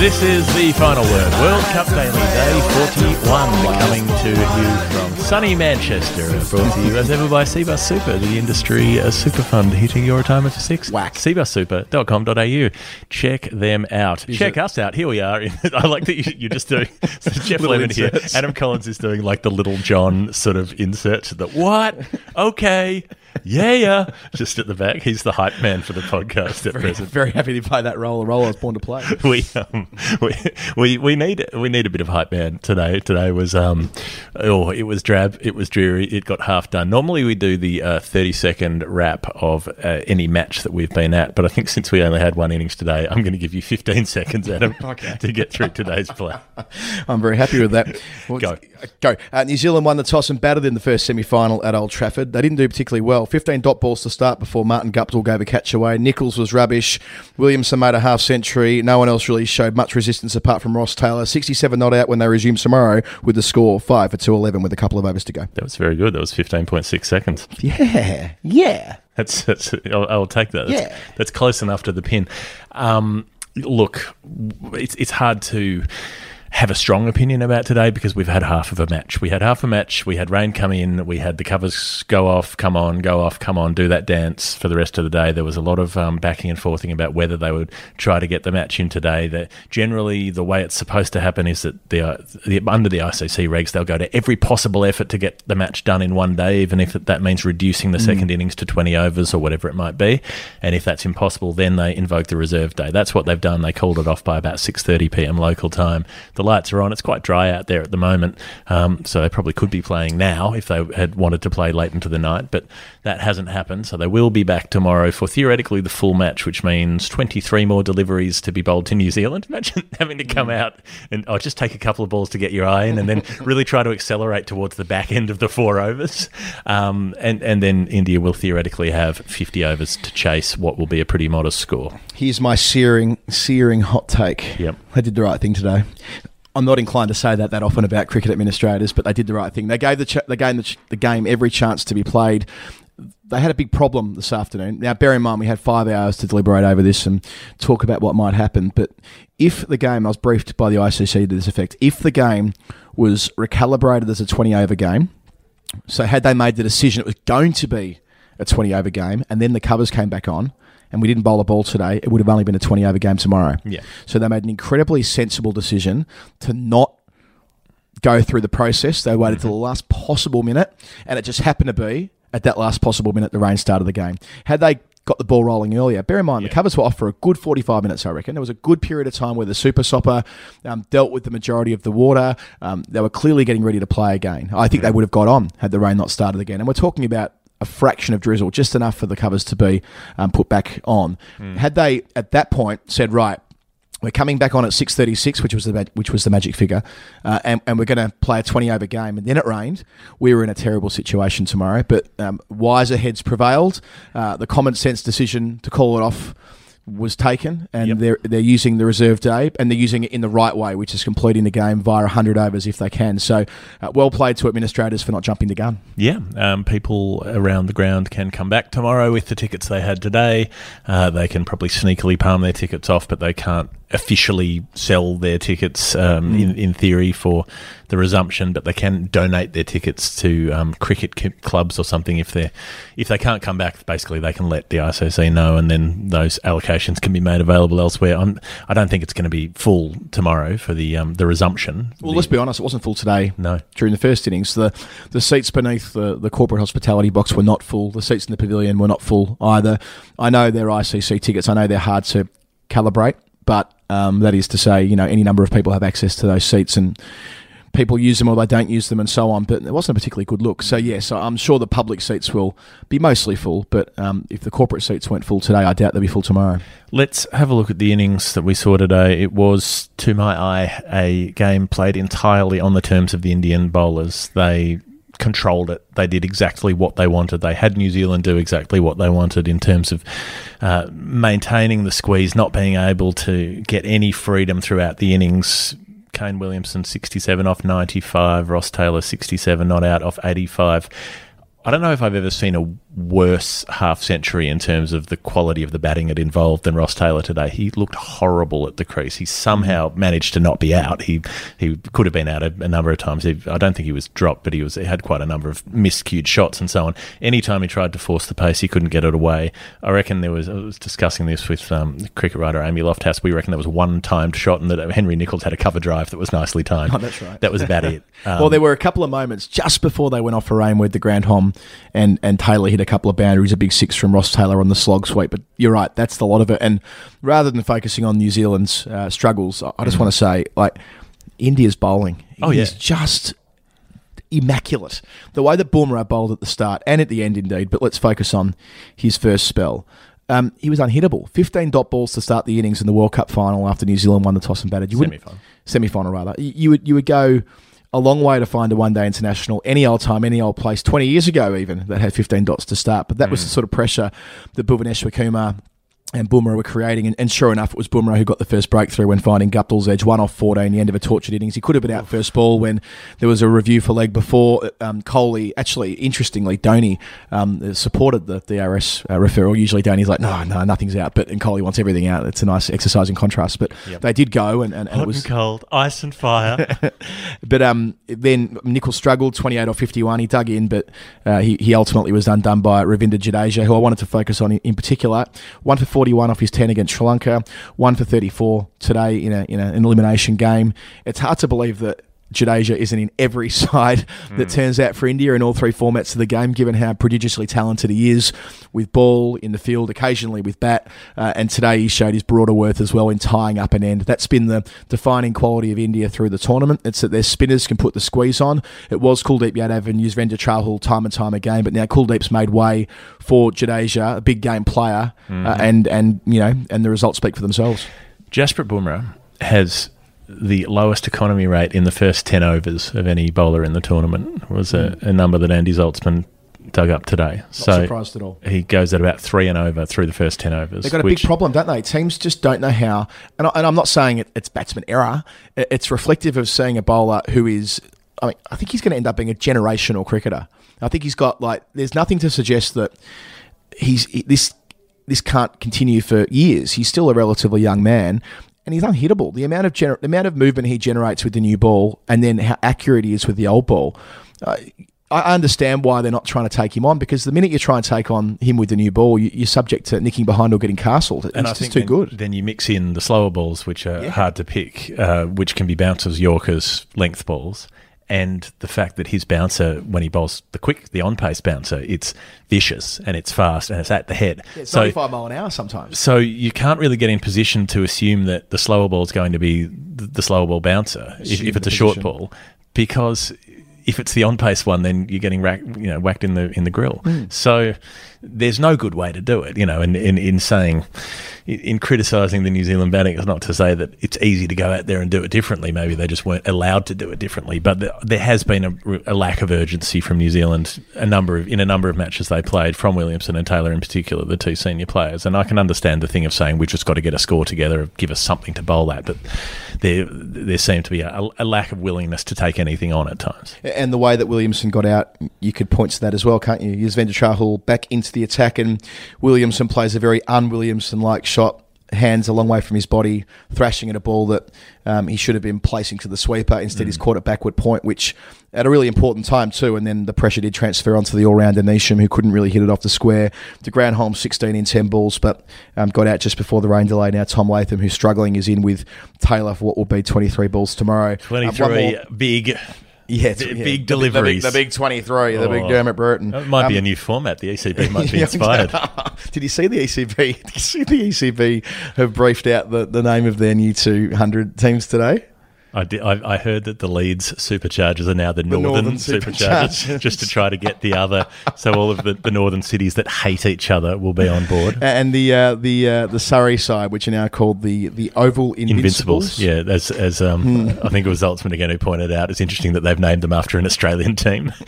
This is the final word. World Cup Daily Day 41 coming to you from sunny Manchester. Brought to you as ever by Cbus Super, the industry super fund hitting your retirement for six. Whack. Cbussuper.com.au. Check them out. Check us out. Here we are. I like that you, you're just doing so Geoff Lemon here. Adam Collins is doing like the Lil Jon sort of insert. The what? Okay. Yeah, yeah. Just at the back. He's the hype man for the podcast at Very, present very happy to play that role, a role I was born to play. we um we, we we need we need a bit of hype man today. Today was um oh it was drab, it was dreary, it got half done. Normally we do the uh, thirty second wrap of uh, any match that we've been at, but I think since we only had one innings today, I'm going to give you fifteen seconds, Adam, Okay. to get through today's play. I'm very happy with that. Well, Go. Go. Uh, New Zealand won the toss and batted in the first semi final at Old Trafford. They didn't do particularly well. 15 dot balls to start before Martin Guptill gave a catch away. Nicholls was rubbish. Williamson made a half century. No one else really showed much resistance apart from Ross Taylor. 67 not out when they resumed tomorrow with the score 5 for 211 with a couple of overs to go. That was very good. That was fifteen point six seconds. Yeah. Yeah. That's, that's I'll, I'll take that. That's, Yeah. that's close enough to the pin. Um, look, it's it's hard to have a strong opinion about today because we've had half of a match. We had half a match. We had rain come in. We had the covers go off, come on, go off, come on, do that dance for the rest of the day. There was a lot of um, backing and forthing about whether they would try to get the match in today. That generally the way it's supposed to happen is that the, uh, the under the ICC regs they'll go to every possible effort to get the match done in one day, even if that means reducing the second innings to 20 overs or whatever it might be. And if that's impossible, then they invoke the reserve day. That's what they've done. They called it off by about 6:30 p.m. local time. The lights are on. It's quite dry out there at the moment, um, so they probably could be playing now if they had wanted to play late into the night. But that hasn't happened. So they will be back tomorrow for theoretically the full match, which means 23 more deliveries to be bowled to New Zealand. Imagine having to come out and oh, just take a couple of balls to get your eye in, and then really try to accelerate towards the back end of the four overs. Um, and and then India will theoretically have 50 overs to chase what will be a pretty modest score. Here's my searing, searing hot take. Yep. They did the right thing today. I'm not inclined to say that that often about cricket administrators, but they did the right thing. They gave the, ch- they gave the, ch- the game every chance to be played. They had a big problem this afternoon. Now, bear in mind, we had five hours to deliberate over this and talk about what might happen. But if the game, I was briefed by the ICC to this effect, if the game was recalibrated as a 20 over game, so had they made the decision it was going to be a 20 over game and then the covers came back on and we didn't bowl a ball today, it would have only been a 20 over game tomorrow. Yeah. So they made an incredibly sensible decision to not go through the process. They waited till the last possible minute and it just happened to be at that last possible minute the rain started the game. Had they got the ball rolling earlier, bear in mind the covers were off for a good 45 minutes, I reckon. There was a good period of time where the super sopper um, dealt with the majority of the water. Um, they were clearly getting ready to play again. I think they would have got on had the rain not started again. And we're talking about a fraction of drizzle, just enough for the covers to be um, put back on. Had they at that point said, right, we're coming back on at six thirty six, which was the which was the magic figure, uh, and, and we're going to play a twenty over game. And then it rained. We were in a terrible situation tomorrow. But um, wiser heads prevailed. Uh, the common sense decision to call it off was taken, and Yep. they're they're using the reserve day, and they're using it in the right way, which is completing the game via hundred overs if they can. So, uh, well played to administrators for not jumping the gun. Yeah, um, people around the ground can come back tomorrow with the tickets they had today. Uh, they can probably sneakily palm their tickets off, but they can't officially sell their tickets um, in, in theory for the resumption. But they can donate their tickets to um, cricket c- clubs or something if they if they can't come back. Basically, they can let the ICC know, and then those allocations can be made available elsewhere. I'm, I don't think it's going to be full tomorrow for the um, the resumption. Well, The- let's be honest, it wasn't full today. No. During the first innings, the the seats beneath the, the corporate hospitality box were not full. The seats in the pavilion were not full either. I know they're ICC tickets. I know they're hard to calibrate, but um, that is to say, you know, any number of people have access to those seats and. people use them or they don't use them and so on. But it wasn't a particularly good look. So yes, I'm sure the public seats will be mostly full. But um, if the corporate seats weren't full today, I doubt they'll be full tomorrow. Let's have a look at the innings that we saw today. It was, to my eye, a game played entirely on the terms of the Indian bowlers. They controlled it. They did exactly what they wanted. They had New Zealand do exactly what they wanted in terms of uh, maintaining the squeeze, not being able to get any freedom throughout the innings. Kane Williamson 67 off 95, Ross Taylor 67 not out off 85. I don't know if I've ever seen a worse half century in terms of the quality of the batting it involved than Ross Taylor today. He looked horrible at the crease. He somehow managed to not be out. He he could have been out a, a number of times. He, I don't think he was dropped, but he was he had quite a number of miscued shots and so on. Anytime he tried to force the pace, he couldn't get it away. I reckon there was. I was discussing this with um, cricket writer Amy Lofthouse. We reckon there was one timed shot and that Henry Nicholls had a cover drive that was nicely timed. Oh, that's right. That was about it. Um, well, there were a couple of moments just before they went off for rain with the Grand And, and Taylor hit a couple of boundaries, a big six from Ross Taylor on the slog sweep. But you're right, that's the lot of it. And rather than focusing on New Zealand's uh, struggles, I just want to say, like, India's bowling Oh, yeah. is just immaculate. The way that Bumrah bowled at the start and at the end, indeed, but let's focus on his first spell. Um, he was unhittable. 15 dot balls to start the innings in the World Cup final after New Zealand won the toss and batted. You Semi-final. semi-final rather. You, you would you would go a long way to find a one-day international any old time, any old place. Twenty years ago, even that had 15 dots to start. But that was mm. the sort of pressure that Bhuvneshwar Kumar and Bumrah were creating. And, and sure enough, it was Bumrah who got the first breakthrough when finding Guptill's edge, one off 14, the end of a tortured innings. He could have been out first ball when there was a review for leg before. Um, Kohli, actually, interestingly, Dhoni um, supported the DRS uh, referral. Usually Dhoni's like, no, no, nothing's out. But and Kohli wants everything out. It's a nice exercise in contrast. But they did go, and, and, and it was cold, ice and fire. but um, then Nicholls struggled, 28 or 51. He dug in, but uh, he, he ultimately was undone by Ravindra Jadeja, who I wanted to focus on in, in particular. One for 41 off his 10 against Sri Lanka, one for 34 today in, a, in an elimination game. It's hard to believe that Jadeja isn't in every side that turns out for India in all three formats of the game, given how prodigiously talented he is with ball in the field, occasionally with bat. Uh, and today he showed his broader worth as well in tying up an end. That's been the defining quality of India through the tournament. It's that their spinners can put the squeeze on. It was Kuldeep Yadav and Yuzvendra Chahal time and time again, but now Kuldeep's made way for Jadeja, a big game player, uh, and and you know, and the results speak for themselves. Jasprit Bumrah has the lowest economy rate in the first 10 overs of any bowler in the tournament. Was a, hmm. a number that Andy Zaltzman dug up today. so surprised at all. He goes at about three and over through the first 10 overs. They've got a which- big problem, don't they? Teams just don't know how. And, I, and I'm not saying it, it's batsman error. It- It's reflective of seeing a bowler who is. I mean, I think he's going to end up being a generational cricketer. I think he's got like. There's nothing to suggest that he's he- this. This can't continue for years. He's still a relatively young man, and he's unhittable. The amount of gener- the amount of movement he generates with the new ball, and then how accurate he is with the old ball. Uh, I understand why they're not trying to take him on because the minute you try and take on him with the new ball, you, you're subject to nicking behind or getting castled. It's and I just think too then, good. Then you mix in the slower balls, which are hard to pick, uh, which can be bouncers, Yorkers, length balls, and the fact that his bouncer, when he bowls the quick, the on pace bouncer, it's vicious and it's fast and it's at the head. It's so 95 mile an hour sometimes. So you can't really get in position to assume that the slower ball is going to be the, the slower ball bouncer if, if it's a short ball, because if it's the on pace one, then you're getting rack, you know whacked in the in the grill. Hmm. So there's no good way to do it. You know, and in, in saying in criticising the New Zealand batting it's not to say that it's easy to go out there and do it differently. Maybe they just weren't allowed to do it differently. But there, there has been a, a lack of urgency from New Zealand a number of in a number of matches they played from Williamson and Taylor in particular, the two senior players. And I can understand the thing of saying we've just got to get a score together, give us something to bowl at. But there there seemed to be a, a lack of willingness to take anything on at times. And the way that Williamson got out, you could point to that as well, can't you? Yuzvendra Chahal back into the attack, and Williamson plays a very un-Williamson like shot, hands a long way from his body, thrashing at a ball that um, he should have been placing to the sweeper. Instead, he's caught at backward point, which at a really important time too. And then the pressure did transfer onto the all-rounder Neesham, who couldn't really hit it off the square. De Grandhomme 16 in 10 balls, but um, got out just before the rain delay. Now Tom Latham, who's struggling, is in with Taylor for what will be 23 balls tomorrow. Um, 23 more- big. Yeah, it's- big yeah. The- deliveries. The big, the big 23, the big. Dermot Burton. That might be a Um, new format. The ECB might be inspired. Did you see the ECB? Did you see the ECB have briefed out the, the name of their new 200 teams today? I, did, I, I heard that the Leeds Superchargers are now the, Northern, Northern Superchargers, Superchargers. just to try to get the other. So all of the, the northern cities that hate each other will be on board. and the uh, the uh, the Surrey side, which are now called the the Oval Invincibles. Invincibles, yeah. As as um, I think it was Zaltzman again who pointed out, it's interesting that they've named them after an Australian team.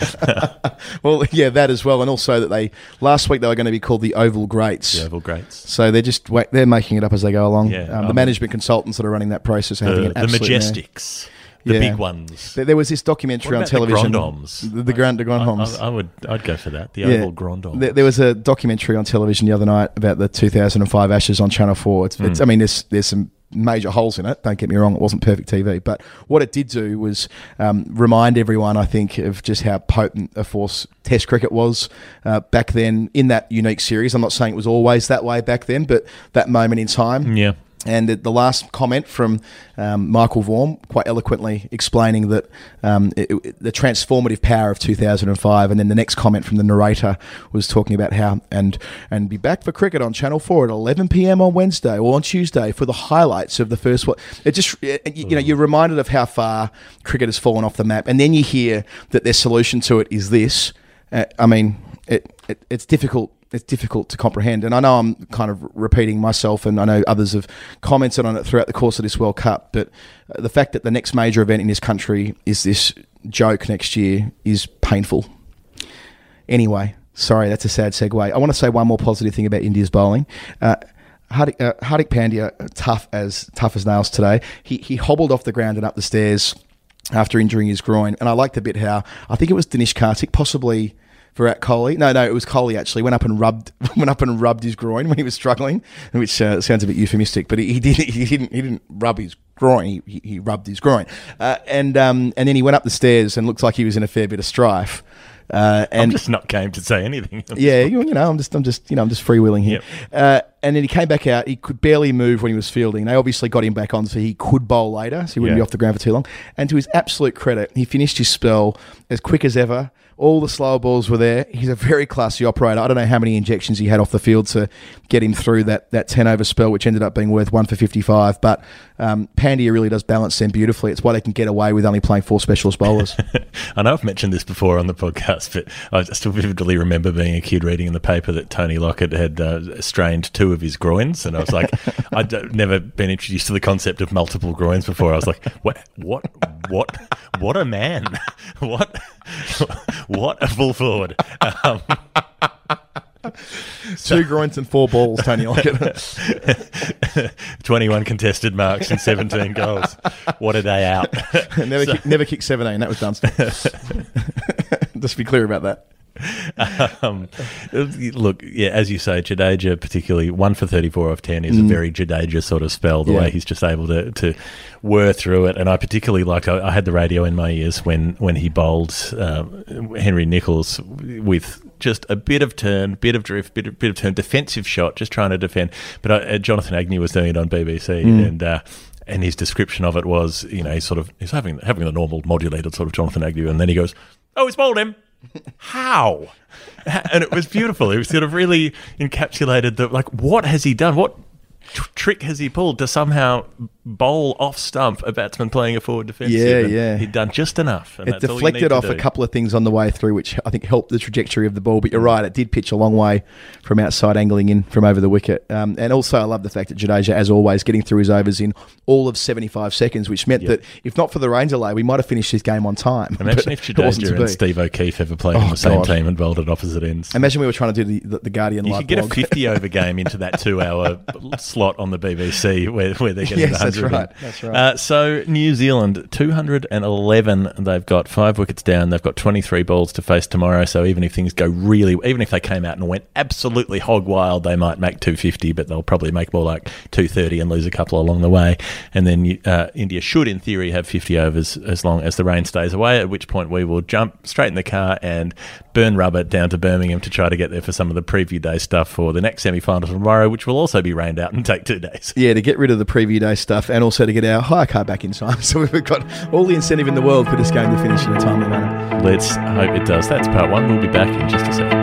Well, yeah, that as well, and also that they last week they were going to be called the Oval Greats. the Oval Greats, So they're just they're making it up as they go along. Yeah, um, the um, management consultants that are running that process are having the, an the absolute mare. Majestics, the Yeah. big ones. There was this documentary on about the television. Grandoms? The, the Grand the I, Grandoms. I, I would, I'd go for that. The Yeah. Oval Grandom. There, there was a documentary on television the other night about the 2005 Ashes on Channel 4. It's, Hmm. it's, I mean, there's there's some major holes in it. Don't get me wrong; it wasn't perfect TV, but what it did do was um, remind everyone, I think, of just how potent a force Test cricket was uh, back then in that unique series. I'm not saying it was always that way back then, but that moment in time. yeah. And the, last comment from um, Michael Vaughan, quite eloquently explaining that um, it, it- the transformative power of 2005, and then the next comment from the narrator was talking about how and and be back for cricket on Channel Four at 11 p.m. on Wednesday or on Tuesday for the highlights of the first one. It just it, you, you know you're reminded of how far cricket has fallen off the map, and then you hear that their solution to it is this. Uh, I mean, it it's difficult it's difficult to comprehend. And I know I'm kind of repeating myself, and I know others have commented on it throughout the course of this World Cup. But uh, the fact that the next major event in this country is this joke next year is painful. Anyway, sorry, that's a sad segue. I want to say one more positive thing about India's bowling. Uh, Hardik, uh, Hardik Pandya, tough as tough as nails today. He he hobbled off the ground and up the stairs after injuring his groin, and I liked a bit how I think it was Dinesh Karthik, possibly Virat Kohli. No, no, it was Kohli actually. Went up and rubbed went up and rubbed his groin when he was struggling, which uh, sounds a bit euphemistic, but he, he did he didn't he didn't rub his groin. He, he, he rubbed his groin, uh, and um, and then he went up the stairs and looked like he was in a fair bit of strife. Uh, I'm and just not game to say anything. yeah, you, you know, I'm just, I'm just, you know, I'm just freewheeling here. Uh, and then he came back out. He could barely move when he was fielding. They obviously got him back on so he could bowl later, so he wouldn't Yeah. be off the ground for too long. And to his absolute credit, he finished his spell as quick as ever. All the slower balls were there. He's a very classy operator. I don't know how many injections he had off the field to get him through that, that 10 over spell, which ended up being worth one for 55. But um, Pandya really does balance them beautifully. It's why they can get away with only playing four specialist bowlers. I know I've mentioned this before on the podcast, but I still vividly remember being a kid reading in the paper that Tony Lockett had uh, strained two of his groins, and I was like, I'd never been introduced to the concept of multiple groins before. I was like, what, what, what, what a man! What, what a full forward! Um, Two groins and four balls, Tony Lockett. 21 contested marks and 17 goals. What a day out! never, kick, never kicked 17. That was Dunstall. Just be clear about that. um, look, yeah, as you say, Jadeja, particularly one for 34 off 10, is a very Jadeja sort of spell, the Mm. Yeah. way he's just able to, to whir through it. And I particularly like, I, I had the radio in my ears when, when he bowled um, Henry Nicholls with just a bit of turn, bit of drift, bit of, bit of turn, defensive shot, just trying to defend. But uh, Jonathan Agnew was doing it on BBC, Mm. and uh, and his description of it was, you know, he's sort of he's having having the normal modulated sort of Jonathan Agnew, and then he goes, "Oh, he's bowled him." How? And it was beautiful. It was sort of really encapsulated the like, what has he done? What tr- trick has he pulled to somehow bowl off stump a batsman playing a forward defensive? Yeah, yeah. He'd done just enough. And It that's all you need deflected off a couple of things on the way through, which I think helped the trajectory of the ball. But you're right, it did pitch a long way from outside, angling in from over the wicket. Um, and also, I love the fact that Jadeja, as always, getting through his overs in all of 75 seconds, which meant that if not for the rain delay, we might have finished this game on time. Imagine if Jadeja and. Steve O'Keefe ever played on Oh, the same God. team and bowled at opposite ends. Imagine we were trying to do the, the, the Guardian You could get a 50 over game into that two hour slot on the BBC where, where they're getting Yes, that's 100 in. right, that's right. Uh, so, New Zealand, 211. They've got five wickets down. They've got 23 balls to face tomorrow. So, even if things go really, even if they came out and went absolutely hog wild, they might make 250, but they'll probably make more like 230 and lose a couple along the way. And then uh, India should, in theory, have 50 overs as long as the rain stays away, at which point we will jump straight in the car and burn rubber down to Birmingham to try to get there for some of the preview day stuff for the next semi final tomorrow, which will also be rained out and take two days. Yeah, to get rid of the preview day stuff and also to get our hire car back in time. So we've got all the incentive in the world for this game to finish in a timely manner. Let's hope it does. That's part one. We'll be back in just a second.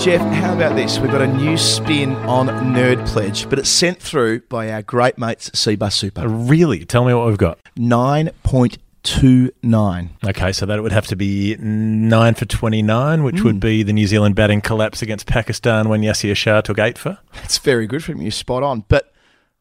Geoff, how about this? We've got a new spin on Nerd Pledge, but it's sent through by our great mates Cbus Super. Really? Tell me what we've got. 9.29. Okay, so that would have to be 9 for 29, which Hmm. would be the New Zealand batting collapse against Pakistan when Yasir Shah took 8 for. It's very good from you, spot on. But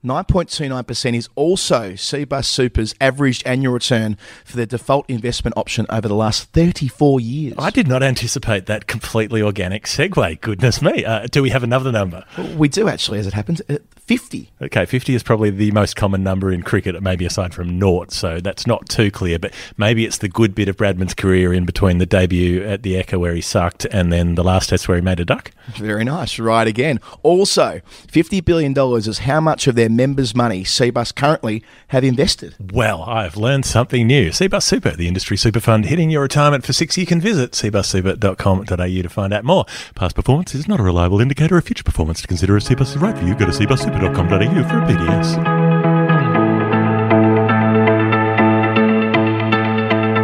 9.29% is also Cbus Super's averaged annual return for their default investment option over the last 34 years. I did not anticipate that completely organic segue. Goodness me. Uh, do we have another number? We do actually, as it happens, at 50. Okay, 50 is probably the most common number in cricket, maybe aside from naught, so that's not too clear. But maybe it's the good bit of Bradman's career in between the debut at the Echo where he sucked and then the last test where he made a duck. Very nice. Right again. Also, $50 billion is how much of their members' money Cbus currently have invested. Well, I've learned something new. Cbus Super, the industry super fund hitting your retirement for six. You can visit cbussuper.com.au to find out more. Past performance is not a reliable indicator of future performance. To consider if Cbus is right for you, go to cbussuper.com.au for PDS.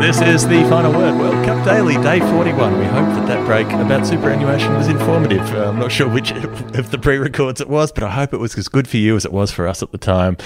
This is the final word. World Cup Daily, day 41. We hope that that break about superannuation was informative. Uh, I'm not sure which of the pre records it was, but I hope it was as good for you as it was for us at the time.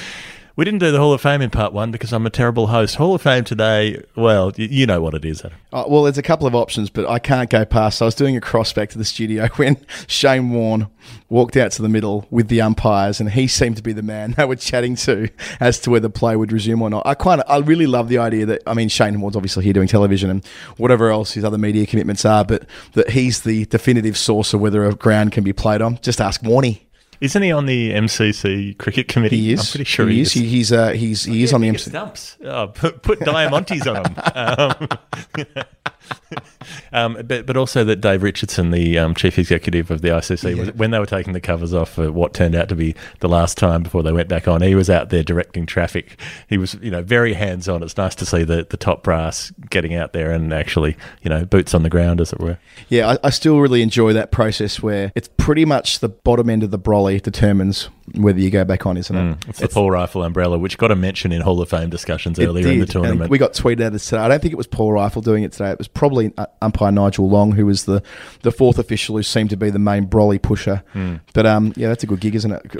We didn't do the Hall of Fame in part one because I'm a terrible host. Hall of Fame today, well, you know what it is, Adam. Uh, well, there's a couple of options, but I can't go past. I was doing a cross back to the studio when Shane Warne walked out to the middle with the umpires, and he seemed to be the man they were chatting to as to whether play would resume or not. I of, I really love the idea that I mean, Shane Warne's obviously here doing television and whatever else his other media commitments are, but that he's the definitive source of whether a ground can be played on. Just ask Warney. Isn't he on the MCC cricket committee? He is. I'm pretty sure he, he, is. He, he's uh, he's he is Yeah, on the bigger MC. stumps. Oh, put, put diamantes on them. Um, um, but, but also that Dave Richardson, the um, chief executive of the ICC, was, when they were taking the covers off for what turned out to be the last time before they went back on, he was out there directing traffic. He was, you know, very hands on. It's nice to see the, the top brass getting out there and actually, you know, boots on the ground, as it were. Yeah, I, I still really enjoy that process where it's pretty much the bottom end of the brolly determines whether you go back on, isn't it? It's the Paul Reiffel umbrella, which got a mention in Hall of Fame discussions earlier in the tournament. and we got tweeted at us today. I don't think it was Paul Reiffel doing it today. It was probably uh, umpire Nigel Long, who was the, the fourth official who seemed to be the main brolly pusher. But um, yeah, that's a good gig, isn't it?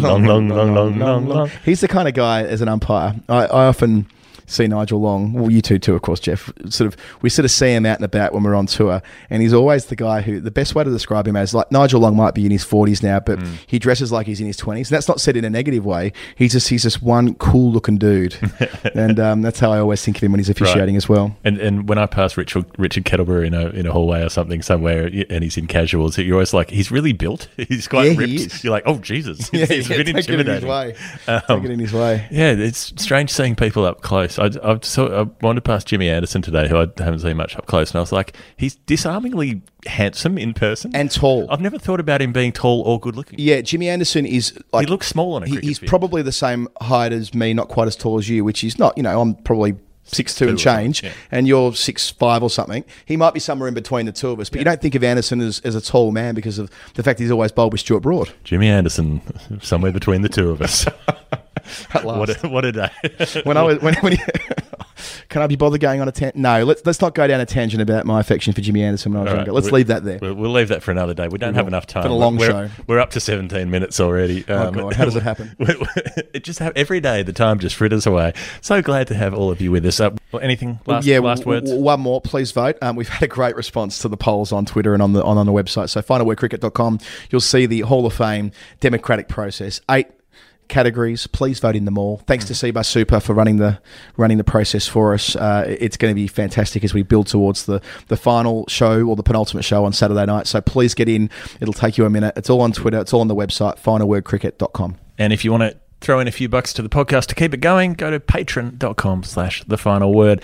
Long, long, long, long, long, long. He's the kind of guy as an umpire. I, I often see Nigel Long. Well, you two too, of course, Geoff. Sort of, we sort of see him out and about when we're on tour, and he's always the guy who. The best way to describe him as like Nigel Long might be in his forties now, but he dresses like he's in his twenties. And that's not said in a negative way. He's just he's just one cool looking dude, and um, that's how I always think of him when he's officiating as well. And and when I pass Richard Richard Kettleborough in a in a hallway or something somewhere, and he's in casuals, you're always like, he's really built. He's quite Yeah, he ripped. is. You're like, oh Jesus, Yeah, it's yeah, a bit don't get in his way. Um, Don't get in his way. Yeah, it's strange seeing people up close. I, I've so, I wandered past Jimmy Anderson today, who I haven't seen much up close, and I was like, he's disarmingly handsome in person And tall. I've never thought about him being tall or good looking. Yeah, Jimmy Anderson is like he looks small on a he- he's field. probably the same height as me, not quite as tall as you, which is not. You know, I'm probably six two and change, yeah. and you're six five or something. He might be somewhere in between the two of us, but you don't think of Anderson as, as a tall man because of the fact he's always bowled with Stuart Broad. Jimmy Anderson, somewhere between the two of us. At what, last. a, what a day. When I was when, when he, can I be bothered going on a tangent? No, let's let's not go down a tangent about my affection for Jimmy Anderson when I was All younger. right, Let's leave that there. We'll, we'll leave that for another day. We don't We have enough time. Been a long we're, show. We're up to 17 minutes already. Um, Oh, God, how does it happen? it just have every day. The time just fritters away. So glad to have all of you with us. Uh, anything last yeah, last words? one more, please vote. Um, we've had a great response to the polls on Twitter and on the on, on the website. So finalwordcricket.com, you'll see the Hall of Fame democratic process. Eight categories. Please vote in them all. Thanks to Cbus Super for running the running the process for us. Uh, it's going to be fantastic as we build towards the the final show or the penultimate show on Saturday night. So please get in. It'll take you a minute. It's all on Twitter. It's all on the website. Finalwordcricket.com. And if you want to throw in a few bucks to the podcast to keep it going, go to patreon.com slash the final word.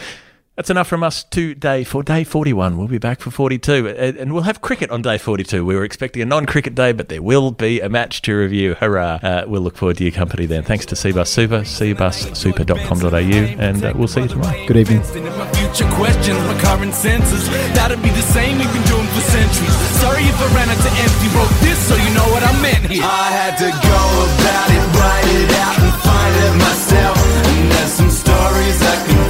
That's enough from us today for day 41. We'll be back for 42. And and we'll have cricket on day 42. We were expecting a non cricket day, but there will be a match to review. Hurrah. Uh, we'll look forward to your company then. Thanks to Cbus Super, cbussuper.com.au, and uh, we'll see you tomorrow. Good evening. And if my future questions, my current senses That'll be the same we've been doing for centuries Sorry if I ran out to empty Wrote this so you know what I meant here I had to go about it, write it out and find it myself And there's some stories I can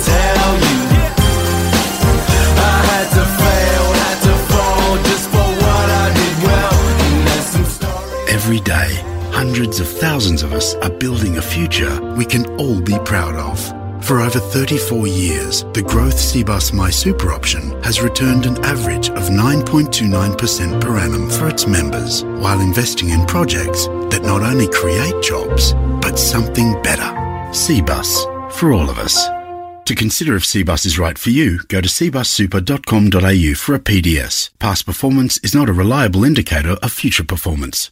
hundreds of thousands of us are building a future we can all be proud of. For over 34 years, the Growth Cbus My Super option has returned an average of 9.29% per annum for its members, while investing in projects that not only create jobs, but something better. Cbus, for all of us. To consider if Cbus is right for you, go to cbussuper.com.au for a PDS. Past performance is not a reliable indicator of future performance.